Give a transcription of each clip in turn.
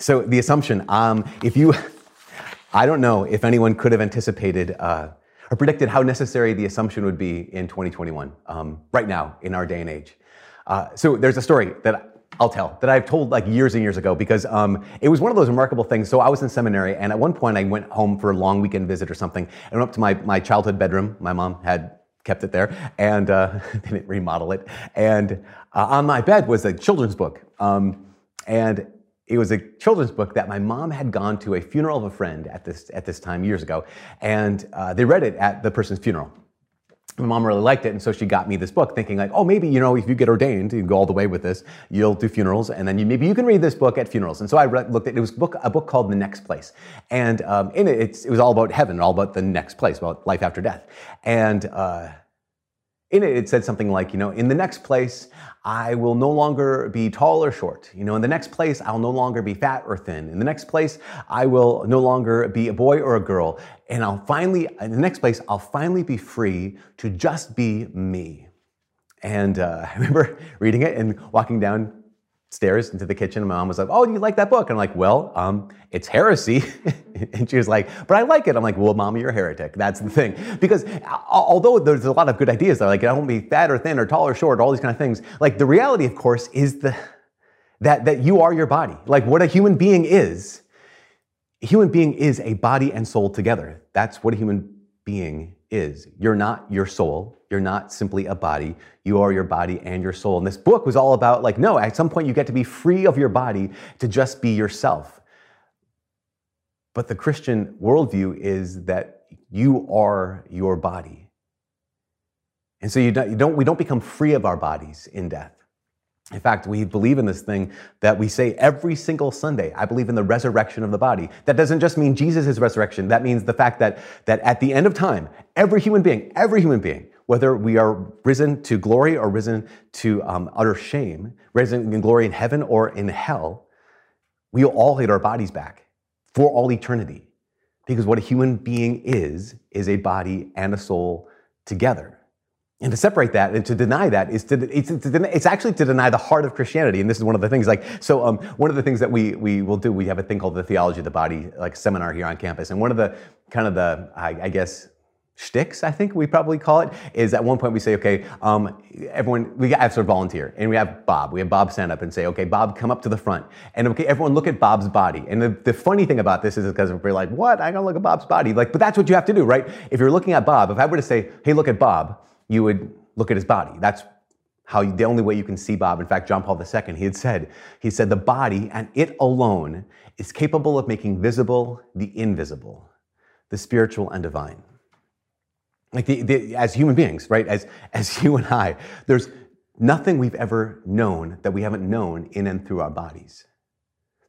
So the assumption, um, if you, I don't know if anyone could have anticipated uh, or predicted how necessary the assumption would be in 2021, um, right now in our day and age. Uh, so there's a story that I'll tell that I've told like years and years ago because um, it was one of those remarkable things. So I was in seminary, and at one point I went home for a long weekend visit or something. I went up to my, my childhood bedroom. My mom had kept it there and uh, didn't remodel it. And uh, on my bed was a children's book. Um, and it was a children's book that my mom had gone to a funeral of a friend at this, at this time years ago. And uh, they read it at the person's funeral. My mom really liked it, and so she got me this book, thinking like, oh, maybe you know, if you get ordained, you go all the way with this, you'll do funerals, and then you, maybe you can read this book at funerals. And so I looked at it was a book, a book called The Next Place, and um, in it, it was all about heaven, all about the next place, about life after death, and. Uh, in it, it said something like, you know, in the next place, I will no longer be tall or short. You know, in the next place, I'll no longer be fat or thin. In the next place, I will no longer be a boy or a girl. And I'll finally, in the next place, I'll finally be free to just be me. And uh, I remember reading it and walking down stairs into the kitchen. And my mom was like, "Oh, you like that book?" And I'm like, "Well, um, it's heresy." and she was like, "But I like it." I'm like, "Well, mommy, you're a heretic. That's the thing." Because although there's a lot of good ideas, there, like I won't be fat or thin or tall or short, all these kind of things. Like the reality, of course, is the that that you are your body. Like what a human being is. A human being is a body and soul together. That's what a human being is. You're not your soul. You're not simply a body. You are your body and your soul. And this book was all about like, no, at some point you get to be free of your body to just be yourself. But the Christian worldview is that you are your body. And so you don't, you don't, we don't become free of our bodies in death. In fact, we believe in this thing that we say every single Sunday. I believe in the resurrection of the body. That doesn't just mean Jesus' resurrection. That means the fact that, that at the end of time, every human being, every human being, whether we are risen to glory or risen to um, utter shame, risen in glory in heaven or in hell, we will all get our bodies back for all eternity. Because what a human being is, is a body and a soul together. And to separate that and to deny that is to, it's, it's, actually to deny the heart of Christianity. And this is one of the things like, so um, one of the things that we, we will do, we have a thing called the theology of the body, like seminar here on campus. And one of the kind of the, I, I guess, shticks, I think we probably call it, is at one point we say, okay, um, everyone, we have sort of volunteer, and we have Bob. We have Bob stand up and say, okay, Bob, come up to the front. And okay, everyone look at Bob's body. And the, the funny thing about this is because we're like, what? I gotta look at Bob's body. Like, but that's what you have to do, right? If you're looking at Bob, if I were to say, hey, look at Bob, you would look at his body. That's how the only way you can see Bob. In fact, John Paul II, he had said, he said, the body and it alone is capable of making visible the invisible, the spiritual and divine. Like the, the, as human beings, right? As, as you and I, there's nothing we've ever known that we haven't known in and through our bodies.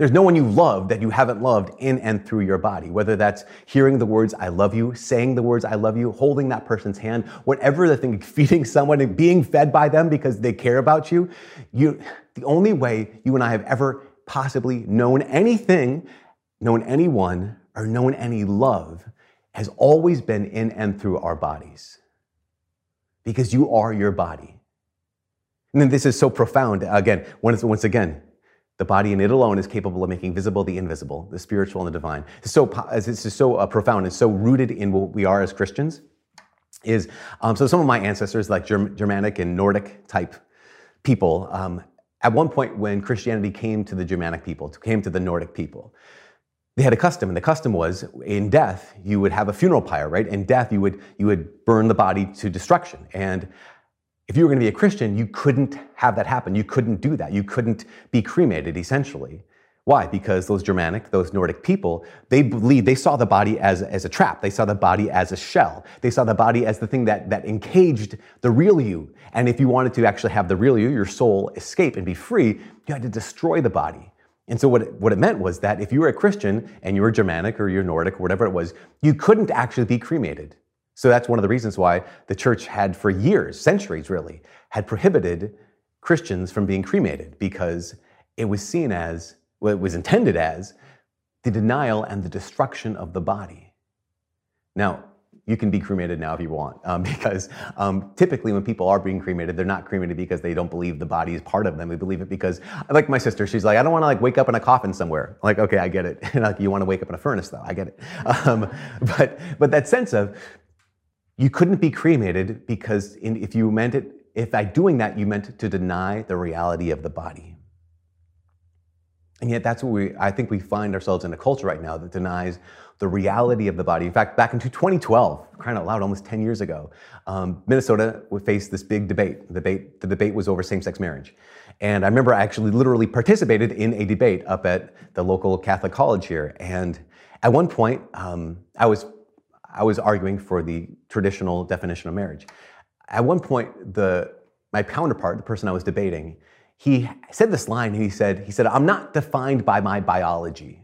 There's no one you love that you haven't loved in and through your body, whether that's hearing the words, I love you, saying the words, I love you, holding that person's hand, whatever the thing, feeding someone and being fed by them because they care about you. You, the only way you and I have ever possibly known anything, known anyone, or known any love has always been in and through our bodies because you are your body. And then this is so profound. Again, once, once again, the body in it alone is capable of making visible the invisible, the spiritual and the divine. It's so, this is so uh, profound and so rooted in what we are as Christians. Is um, so some of my ancestors, like Germ- Germanic and Nordic type people, um, at one point when Christianity came to the Germanic people, came to the Nordic people, they had a custom, and the custom was in death you would have a funeral pyre, right? In death you would you would burn the body to destruction, and if you were going to be a Christian, you couldn't have that happen. You couldn't do that. You couldn't be cremated, essentially. Why? Because those Germanic, those Nordic people, they believed, they saw the body as, as a trap. They saw the body as a shell. They saw the body as the thing that, that encaged the real you. And if you wanted to actually have the real you, your soul, escape and be free, you had to destroy the body. And so what it, what it meant was that if you were a Christian and you were Germanic or you're Nordic or whatever it was, you couldn't actually be cremated. So that's one of the reasons why the church had, for years, centuries really, had prohibited Christians from being cremated because it was seen as, well, it was intended as, the denial and the destruction of the body. Now, you can be cremated now if you want, um, because um, typically when people are being cremated, they're not cremated because they don't believe the body is part of them. They believe it because, like my sister, she's like, I don't want to like wake up in a coffin somewhere. I'm like, okay, I get it. Like, you want to wake up in a furnace though, I get it. Um, but but that sense of you couldn't be cremated because in, if you meant it, if by doing that you meant to deny the reality of the body. And yet that's what we, I think we find ourselves in a culture right now that denies the reality of the body. In fact, back in 2012, crying out loud, almost 10 years ago, um, Minnesota faced this big debate. The debate, the debate was over same-sex marriage. And I remember I actually literally participated in a debate up at the local Catholic college here. And at one point, um, I was I was arguing for the traditional definition of marriage. At one point, the my counterpart, the person I was debating, he said this line. He said, he said, I'm not defined by my biology.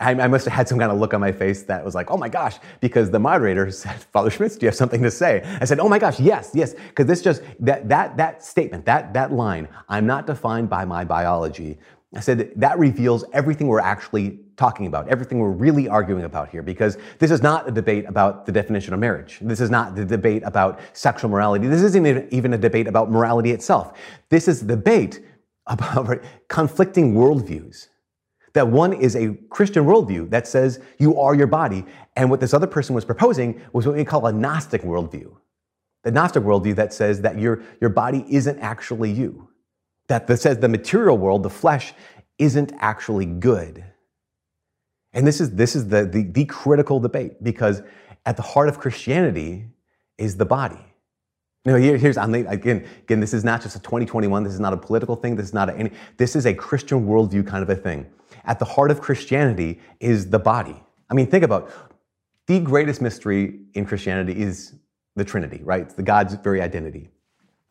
I, I, must have had some kind of look on my face that was like, oh my gosh, because the moderator said, Father Schmitz, do you have something to say? I said, oh my gosh, yes, yes, because this just, that, that, that statement, that, that line, I'm not defined by my biology. I said, that reveals everything we're actually talking about, everything we're really arguing about here, because this is not a debate about the definition of marriage. This is not the debate about sexual morality. This isn't even a debate about morality itself. This is a debate about conflicting worldviews that one is a Christian worldview that says you are your body. And what this other person was proposing was what we call a Gnostic worldview. The Gnostic worldview that says that your, your body isn't actually you. That, that says the material world, the flesh, isn't actually good. And this is, this is the, the, the critical debate because at the heart of Christianity is the body. Know, here, here's again, again, this is not just a 2021. This is not a political thing. This is not a, any. This is a Christian worldview kind of a thing at the heart of Christianity is the body. I mean, think about the greatest mystery in Christianity is the Trinity, right? It's the God's very identity.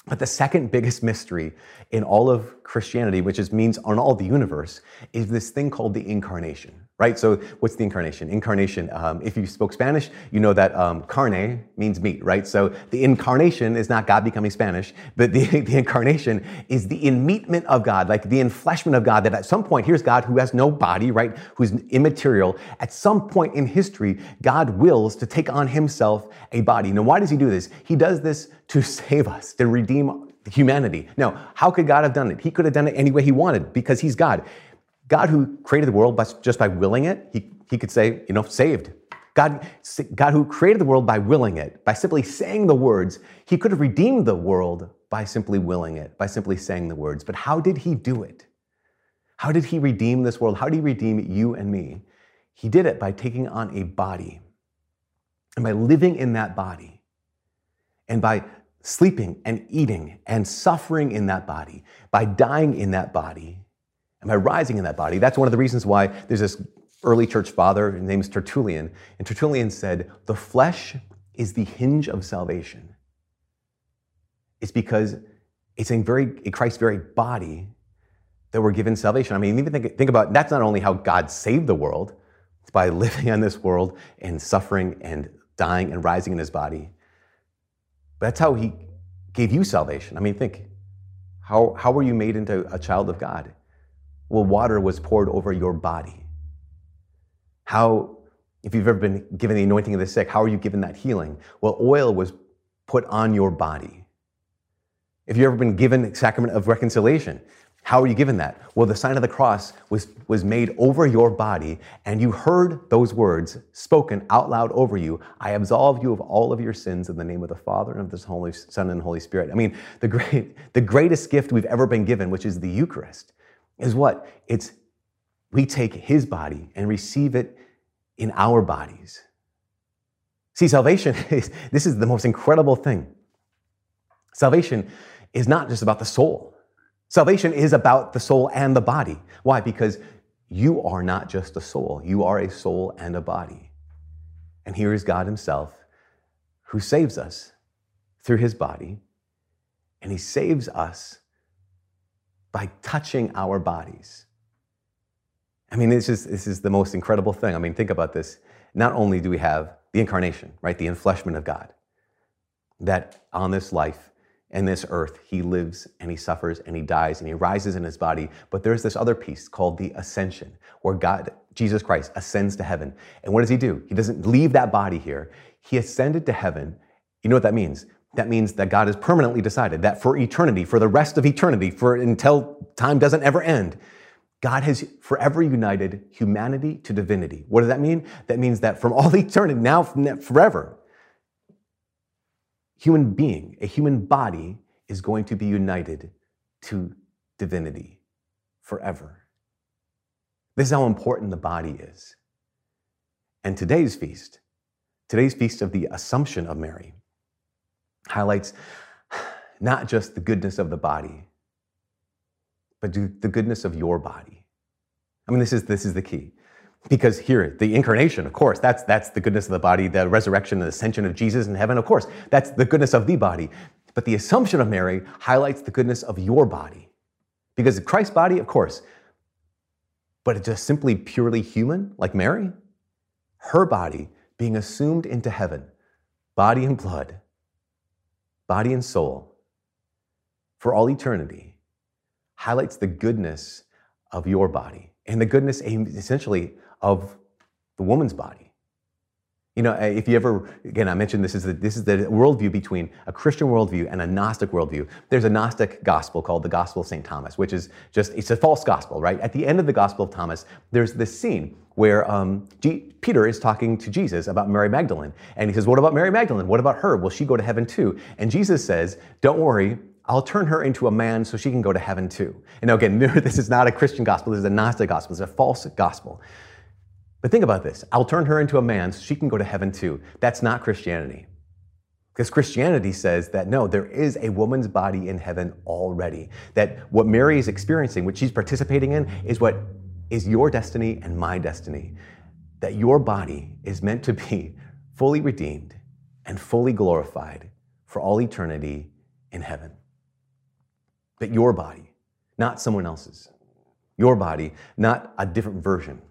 But the second biggest mystery in all of Christianity, which is, means on all the universe, is this thing called the incarnation, right? So, what's the incarnation? Incarnation, um, if you spoke Spanish, you know that um, carne means meat, right? So, the incarnation is not God becoming Spanish, but the, the incarnation is the enmeatment of God, like the enfleshment of God, that at some point, here's God who has no body, right? Who's immaterial. At some point in history, God wills to take on himself a body. Now, why does he do this? He does this to save us, to redeem humanity. Now, how could God have done it? He could have done it any way he wanted because he's God. God who created the world by, just by willing it, he, he could say, you know, saved. God, God who created the world by willing it, by simply saying the words, he could have redeemed the world by simply willing it, by simply saying the words. But how did he do it? How did he redeem this world? How did he redeem you and me? He did it by taking on a body and by living in that body and by sleeping and eating and suffering in that body, by dying in that body, and by rising in that body. That's one of the reasons why there's this early church father, his name is Tertullian, and Tertullian said, The flesh is the hinge of salvation. It's because it's in, very, in Christ's very body that we're given salvation. I mean, even think, think about that's not only how God saved the world, it's by living on this world and suffering and dying and rising in his body. But that's how he gave you salvation. I mean, think how, how were you made into a child of God? Well, water was poured over your body. How, if you've ever been given the anointing of the sick, how are you given that healing? Well, oil was put on your body. If you've ever been given sacrament of reconciliation, how are you given that? Well, the sign of the cross was, was made over your body, and you heard those words spoken out loud over you I absolve you of all of your sins in the name of the Father and of the Holy Son and Holy Spirit. I mean, the, great, the greatest gift we've ever been given, which is the Eucharist, is what? It's we take his body and receive it in our bodies. See, salvation is this is the most incredible thing. Salvation is not just about the soul. Salvation is about the soul and the body. Why? Because you are not just a soul, you are a soul and a body. And here is God Himself who saves us through His body, and He saves us by touching our bodies. I mean, this is, this is the most incredible thing. I mean, think about this. Not only do we have the incarnation, right, the enfleshment of God, that on this life in this earth, he lives and he suffers and he dies and he rises in his body. But there's this other piece called the ascension, where God, Jesus Christ, ascends to heaven. And what does he do? He doesn't leave that body here. He ascended to heaven. You know what that means? That means that God has permanently decided that for eternity, for the rest of eternity, for until time doesn't ever end, God has forever united humanity to divinity. What does that mean? That means that from all eternity, now forever, human being, a human body, is going to be united to divinity forever. This is how important the body is. And today's feast, today's feast of the Assumption of Mary, highlights not just the goodness of the body, but the goodness of your body. I mean, this is, this is the key. Because here, the incarnation, of course, that's, that's the goodness of the body, the resurrection, the ascension of Jesus in heaven, of course, that's the goodness of the body. But the Assumption of Mary highlights the goodness of your body. Because Christ's body, of course, but it's just simply purely human, like Mary, her body being assumed into heaven, body and blood, body and soul, for all eternity, highlights the goodness of your body and the goodness essentially of the woman's body. You know, if you ever, again, I mentioned this is the, this is the worldview between a Christian worldview and a Gnostic worldview. There's a Gnostic gospel called the Gospel of St. Thomas, which is just, it's a false gospel, right? At the end of the Gospel of Thomas, there's this scene where um, G- Peter is talking to Jesus about Mary Magdalene. And he says, What about Mary Magdalene? What about her? Will she go to heaven too? And Jesus says, Don't worry, I'll turn her into a man so she can go to heaven too. And again, this is not a Christian gospel, this is a Gnostic gospel, it's a false gospel. But think about this I'll turn her into a man so she can go to heaven too. That's not Christianity. Because Christianity says that no, there is a woman's body in heaven already. That what Mary is experiencing, what she's participating in, is what is your destiny and my destiny. That your body is meant to be fully redeemed and fully glorified for all eternity in heaven but your body, not someone else's. Your body, not a different version.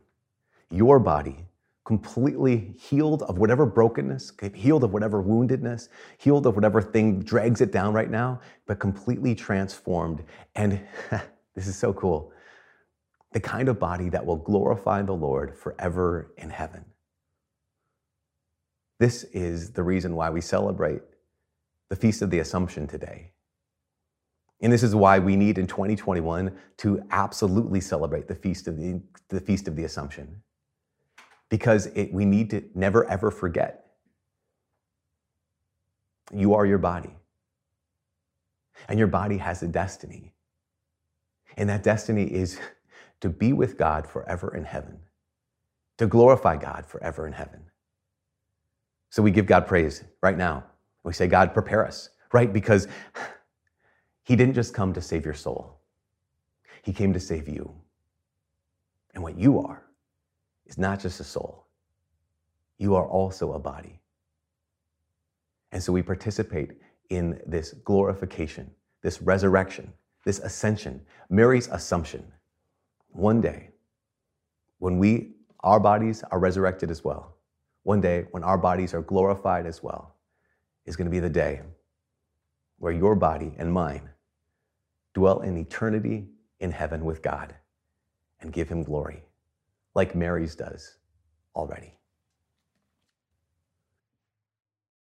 Your body, completely healed of whatever brokenness, healed of whatever woundedness, healed of whatever thing drags it down right now, but completely transformed. And this is so cool the kind of body that will glorify the Lord forever in heaven. This is the reason why we celebrate the Feast of the Assumption today. And this is why we need in 2021 to absolutely celebrate the feast of the, the feast of the Assumption. Because it, we need to never ever forget you are your body. And your body has a destiny. And that destiny is to be with God forever in heaven, to glorify God forever in heaven. So we give God praise right now. We say, God, prepare us, right? Because he didn't just come to save your soul, He came to save you. And what you are is not just a soul, you are also a body. And so we participate in this glorification, this resurrection, this ascension, Mary's assumption. One day, when we, our bodies are resurrected as well, one day when our bodies are glorified as well, is going to be the day where your body and mine dwell in eternity in heaven with God and give him glory, like Mary's does already.